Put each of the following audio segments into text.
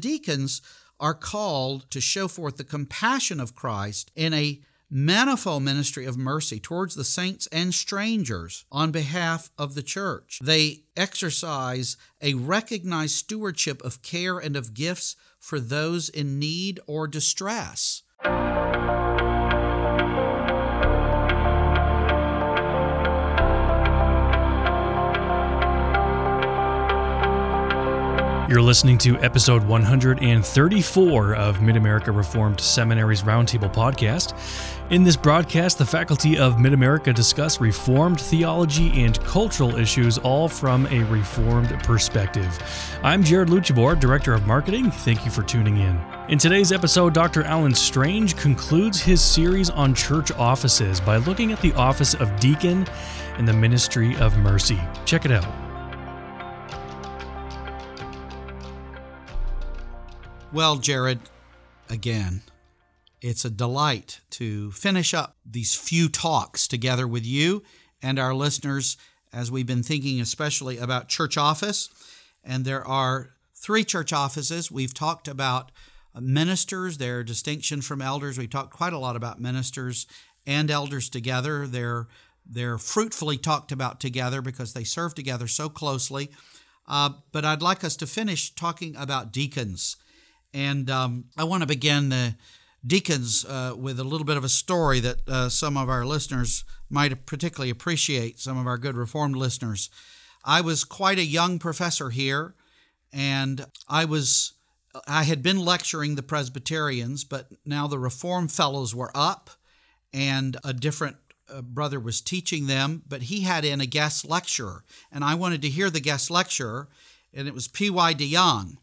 Deacons are called to show forth the compassion of Christ in a manifold ministry of mercy towards the saints and strangers on behalf of the church. They exercise a recognized stewardship of care and of gifts for those in need or distress. You're listening to episode 134 of Mid America Reformed Seminary's Roundtable podcast. In this broadcast, the faculty of Mid America discuss Reformed theology and cultural issues, all from a Reformed perspective. I'm Jared Luchabor, Director of Marketing. Thank you for tuning in. In today's episode, Dr. Alan Strange concludes his series on church offices by looking at the office of deacon and the ministry of mercy. Check it out. Well, Jared, again, it's a delight to finish up these few talks together with you and our listeners as we've been thinking especially about church office. And there are three church offices. We've talked about ministers, their distinction from elders. We've talked quite a lot about ministers and elders together. They're they're fruitfully talked about together because they serve together so closely. Uh, but I'd like us to finish talking about deacons and um, I want to begin the deacons uh, with a little bit of a story that uh, some of our listeners might particularly appreciate, some of our good Reformed listeners. I was quite a young professor here, and I was I had been lecturing the Presbyterians, but now the Reformed fellows were up, and a different uh, brother was teaching them, but he had in a guest lecturer, and I wanted to hear the guest lecturer, and it was P.Y. De Jong.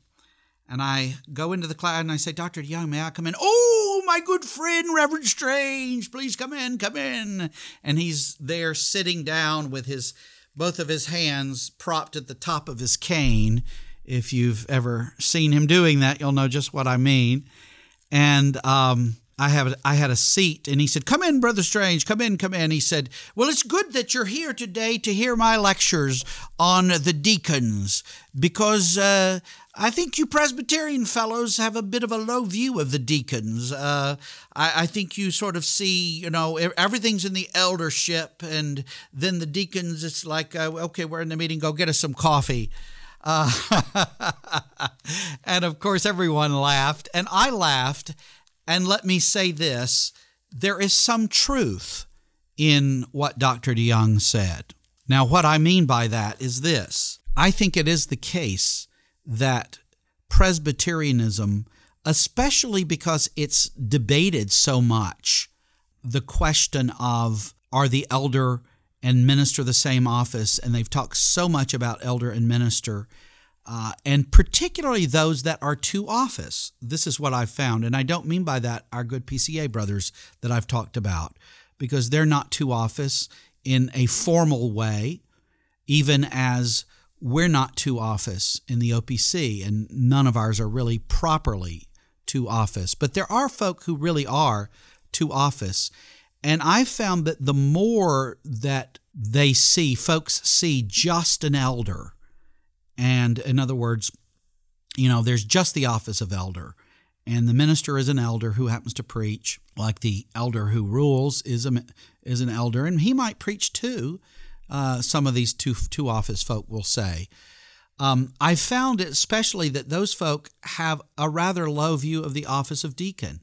And I go into the class and I say, Dr. Young, may I come in? Oh, my good friend, Reverend Strange, please come in, come in. And he's there sitting down with his both of his hands propped at the top of his cane. If you've ever seen him doing that, you'll know just what I mean. And um, I have I had a seat, and he said, "Come in, Brother Strange. Come in, come in." He said, "Well, it's good that you're here today to hear my lectures on the deacons, because uh, I think you Presbyterian fellows have a bit of a low view of the deacons. Uh, I, I, think you sort of see, you know, everything's in the eldership, and then the deacons, it's like, uh, okay, we're in the meeting, go get us some coffee. Uh, and of course, everyone laughed, and I laughed. And let me say this there is some truth in what Dr. De Jong said. Now, what I mean by that is this I think it is the case that Presbyterianism, especially because it's debated so much, the question of are the elder and minister the same office, and they've talked so much about elder and minister, uh, and particularly those that are two office. This is what I've found, and I don't mean by that our good PCA brothers that I've talked about, because they're not two office in a formal way, even as we're not two office in the OPC, and none of ours are really properly two office. But there are folk who really are two office. And I've found that the more that they see, folks see just an elder, and in other words, you know, there's just the office of elder. And the minister is an elder who happens to preach, like the elder who rules is, a, is an elder, and he might preach too uh, some of these two, two office folk will say. Um, I've found especially that those folk have a rather low view of the office of deacon.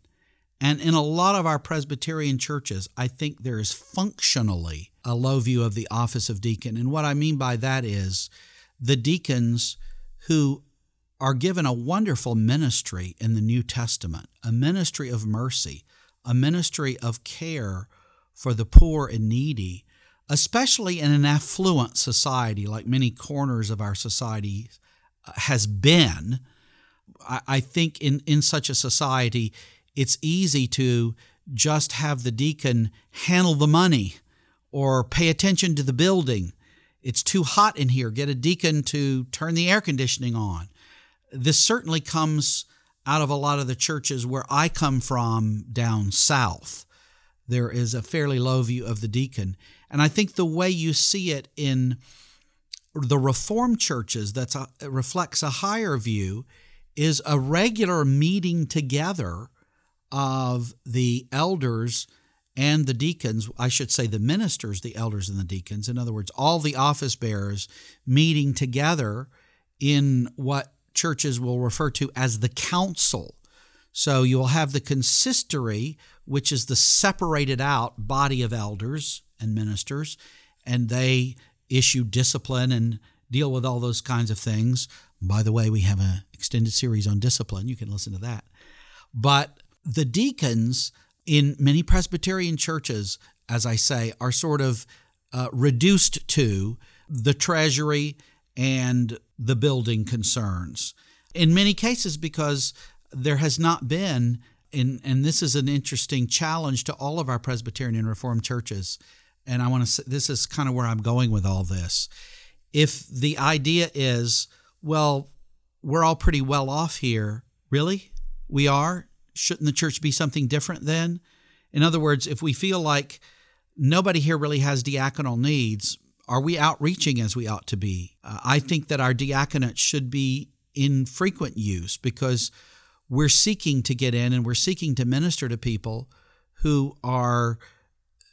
And in a lot of our Presbyterian churches, I think there is functionally a low view of the office of deacon. And what I mean by that is the deacons who are given a wonderful ministry in the New Testament, a ministry of mercy, a ministry of care for the poor and needy, especially in an affluent society like many corners of our society uh, has been. I think in, in such a society, it's easy to just have the deacon handle the money or pay attention to the building. It's too hot in here. Get a deacon to turn the air conditioning on. This certainly comes out of a lot of the churches where I come from down south. There is a fairly low view of the deacon. And I think the way you see it in the Reformed churches that reflects a higher view is a regular meeting together of the elders and the deacons, I should say the ministers, the elders and the deacons, in other words, all the office bearers meeting together in what churches will refer to as the council. So you will have the consistory, which is the separated out body of elders and ministers, and they issue discipline and deal with all those kinds of things. By the way, we have an extended series on discipline. You can listen to that. But the deacons in many Presbyterian churches, as I say, are sort of uh, reduced to the treasury and the building concerns. In many cases, because there has not been, in, and this is an interesting challenge to all of our Presbyterian and Reformed churches. And I want to say this is kind of where I'm going with all this. If the idea is, well, we're all pretty well off here, really? We are? Shouldn't the church be something different then? In other words, if we feel like nobody here really has diaconal needs, are we outreaching as we ought to be? Uh, I think that our diaconate should be in frequent use because we're seeking to get in and we're seeking to minister to people who are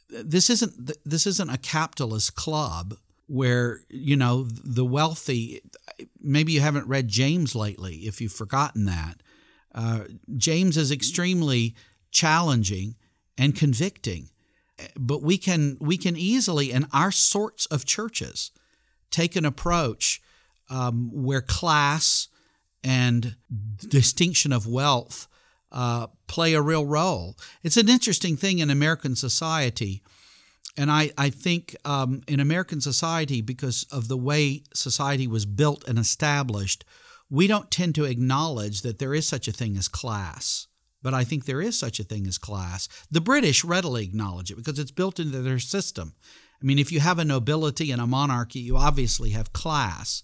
this isn't this isn't a capitalist club where you know the wealthy maybe you haven't read James lately if you've forgotten that uh, James is extremely challenging and convicting, but we can we can easily in our sorts of churches take an approach um, where class and distinction of wealth uh, play a real role. It's an interesting thing in American society. And I, I think um, in American society, because of the way society was built and established, we don't tend to acknowledge that there is such a thing as class. But I think there is such a thing as class. The British readily acknowledge it because it's built into their system. I mean, if you have a nobility and a monarchy, you obviously have class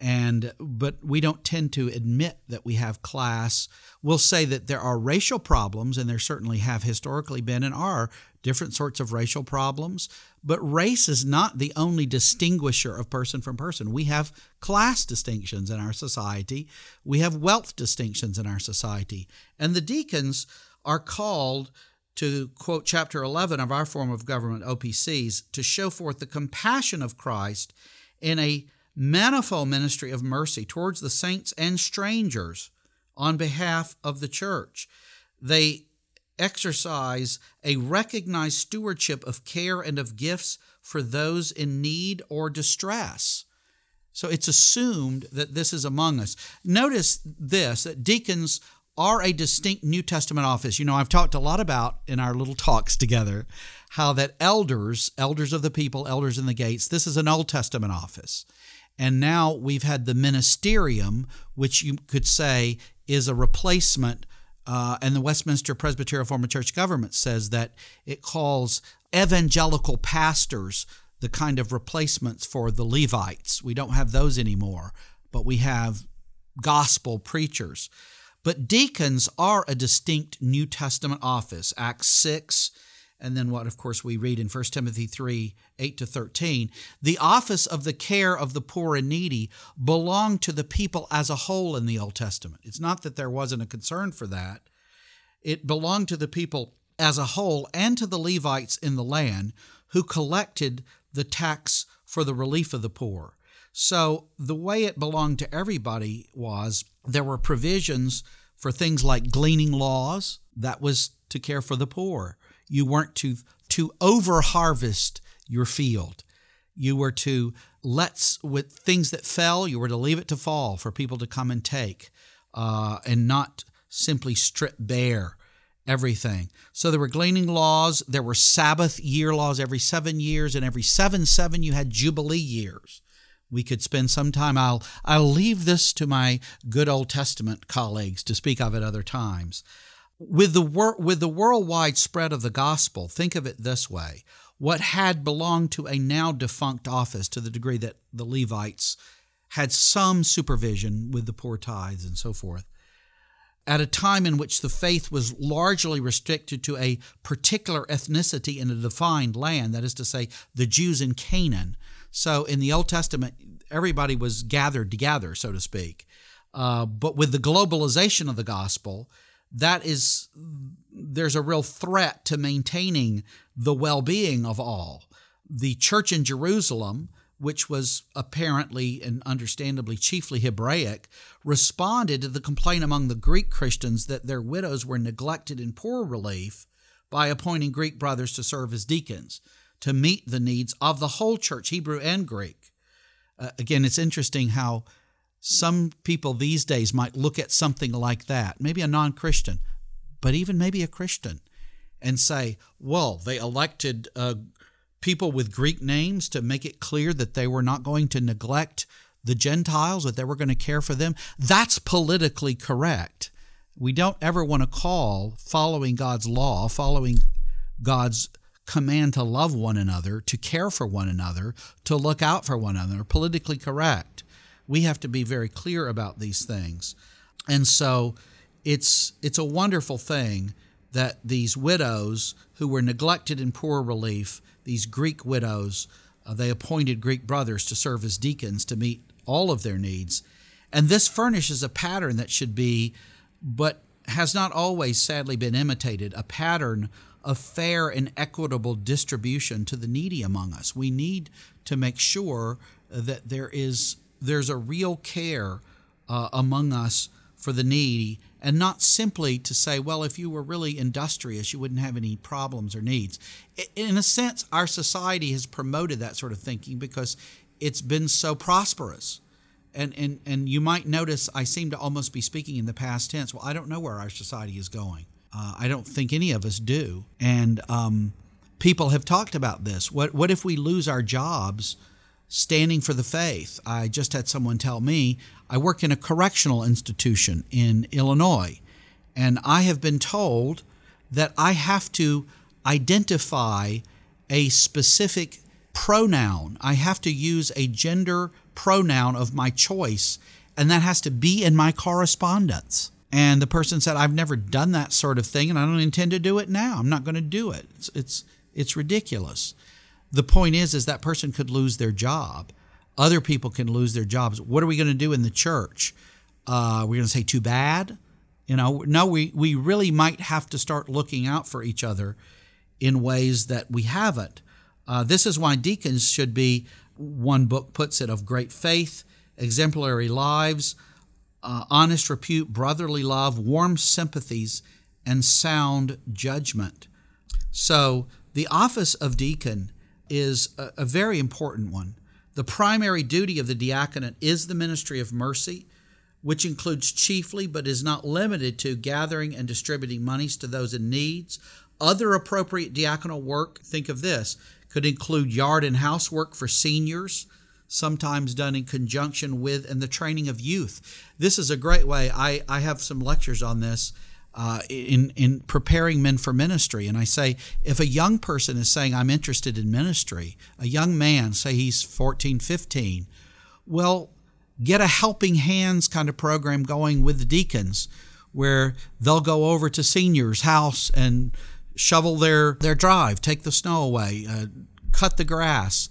and but we don't tend to admit that we have class. We'll say that there are racial problems and there certainly have historically been and are different sorts of racial problems. But race is not the only distinguisher of person from person. We have class distinctions in our society. We have wealth distinctions in our society. And the deacons are called to quote chapter 11 of our form of government OPCs to show forth the compassion of Christ in a manifold ministry of mercy towards the saints and strangers on behalf of the church. They exercise a recognized stewardship of care and of gifts for those in need or distress. So it's assumed that this is among us. Notice this that deacons are a distinct New Testament office. You know, I've talked a lot about in our little talks together how that elders, elders of the people, elders in the gates, this is an Old Testament office. And now we've had the ministerium, which you could say is a replacement. Uh, and the Westminster Presbyterian Reformed Church government says that it calls evangelical pastors the kind of replacements for the Levites. We don't have those anymore, but we have gospel preachers. But deacons are a distinct New Testament office. Acts 6 and then what of course we read in 1 timothy 3 8 to 13 the office of the care of the poor and needy belonged to the people as a whole in the old testament. It's not that there wasn't a concern for that. It belonged to the people as a whole and to the levites in the land who collected the tax for the relief of the poor. So the way it belonged to everybody was there were provisions for things like gleaning laws that was to care for the poor you weren't to to over harvest your field. You were to let with things that fell. You were to leave it to fall for people to come and take, uh, and not simply strip bare everything. So there were gleaning laws. There were Sabbath year laws every seven years, and every seven seven you had Jubilee years. We could spend some time. I'll I'll leave this to my good Old Testament colleagues to speak of at other times with the wor- with the worldwide spread of the gospel, think of it this way: what had belonged to a now defunct office, to the degree that the Levites had some supervision with the poor tithes and so forth, at a time in which the faith was largely restricted to a particular ethnicity in a defined land, that is to say, the Jews in Canaan. So in the Old Testament, everybody was gathered together, so to speak. Uh, but with the globalization of the gospel, that is, there's a real threat to maintaining the well being of all. The church in Jerusalem, which was apparently and understandably chiefly Hebraic, responded to the complaint among the Greek Christians that their widows were neglected in poor relief by appointing Greek brothers to serve as deacons to meet the needs of the whole church, Hebrew and Greek. Uh, again, it's interesting how some people these days might look at something like that, maybe a non Christian, but even maybe a Christian, and say, well, they elected uh, people with Greek names to make it clear that they were not going to neglect the Gentiles, that they were going to care for them. That's politically correct. We don't ever want to call following God's law, following God's command to love one another, to care for one another, to look out for one another, politically correct. We have to be very clear about these things. And so it's it's a wonderful thing that these widows who were neglected in poor relief, these Greek widows, uh, they appointed Greek brothers to serve as deacons to meet all of their needs. And this furnishes a pattern that should be, but has not always sadly been imitated, a pattern of fair and equitable distribution to the needy among us. We need to make sure that there is there's a real care uh, among us for the needy and not simply to say, well, if you were really industrious, you wouldn't have any problems or needs. In a sense, our society has promoted that sort of thinking because it's been so prosperous. And, and, and you might notice I seem to almost be speaking in the past tense. Well, I don't know where our society is going. Uh, I don't think any of us do. And um, people have talked about this. What what if we lose our jobs standing for the faith? I just had someone tell me I work in a correctional institution in Illinois, and I have been told that I have to identify a specific pronoun. I have to use a gender pronoun of my choice, and that has to be in my correspondence. And the person said, I've never done that sort of thing and I don't intend to do it now. I'm not going to do it. It's, it's, it's ridiculous. The point is, is that person could lose their job. Other people can lose their jobs. What are we going to do in the church? Uh, we're going to say too bad. You know, no, we, we really might have to start looking out for each other in ways that we haven't. Uh, this is why deacons should be, one book puts it, of great faith, exemplary lives, uh, honest repute, brotherly love, warm sympathies, and sound judgment. So, the office of deacon is a, a very important one. The primary duty of the diaconate is the ministry of mercy, which includes chiefly but is not limited to gathering and distributing monies to those in needs. Other appropriate diaconal work, think of this, could include yard and housework for seniors, sometimes done in conjunction with and the training of youth. This is a great way. I, I have some lectures on this uh, in, in preparing men for ministry. And I say, if a young person is saying, I'm interested in ministry, a young man, say he's 14, 15, well, get a helping hands kind of program going with the deacons where they'll go over to seniors' house and shovel their, their drive, take the snow away, uh, cut the grass,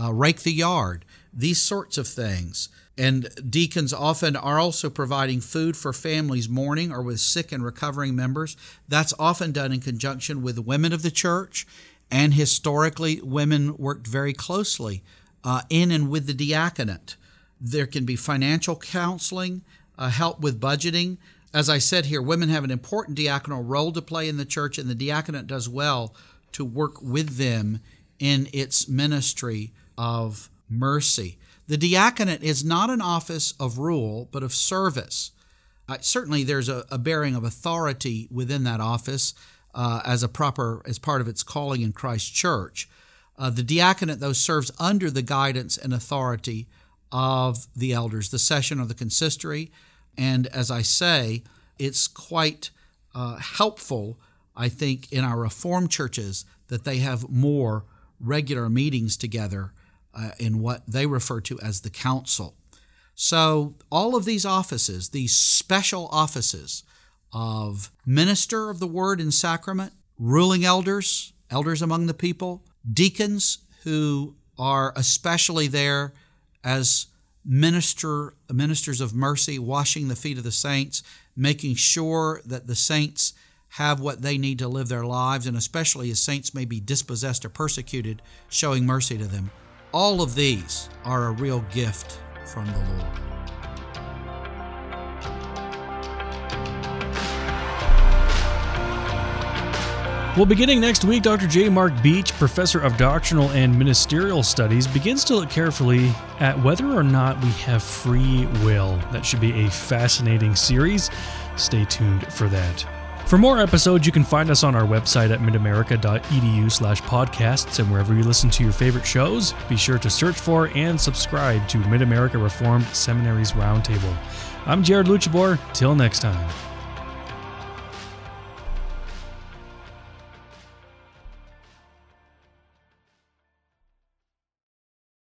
uh, rake the yard these sorts of things. And deacons often are also providing food for families mourning or with sick and recovering members. That's often done in conjunction with women of the church. And historically, women worked very closely uh, in and with the diaconate. There can be financial counseling, uh, help with budgeting. As I said here, women have an important diaconal role to play in the church, and the diaconate does well to work with them in its ministry of mercy. The diaconate is not an office of rule, but of service. Uh, certainly, there's a, a, bearing of authority within that office uh, as a proper as part of its calling in Christ Church. Uh, the diaconate, though, serves under the guidance and authority of the elders, the session or the consistory, and as I say, it's quite uh, helpful, I think, in our Reformed churches that they have more regular meetings together uh, in what they refer to as the council. So, all of these offices, these special offices of minister of the word and sacrament, ruling elders, elders among the people, deacons who are especially there as minister ministers of mercy, washing the feet of the saints, making sure that the saints have what they need to live their lives, and especially as saints may be dispossessed or persecuted, showing mercy to them. All of these are a real gift from the Lord. Well, beginning next week, Dr. J. Mark Beach, professor of doctrinal and ministerial studies, begins to look carefully at whether or not we have free will. That should be a fascinating series. Stay tuned for that. For more episodes, you can find us on our website at midamerica.edu slash podcasts and wherever you listen to your favorite shows, be sure to search for and subscribe to Mid America Reformed Seminaries Roundtable. I'm Jared Luchabor. Till next time.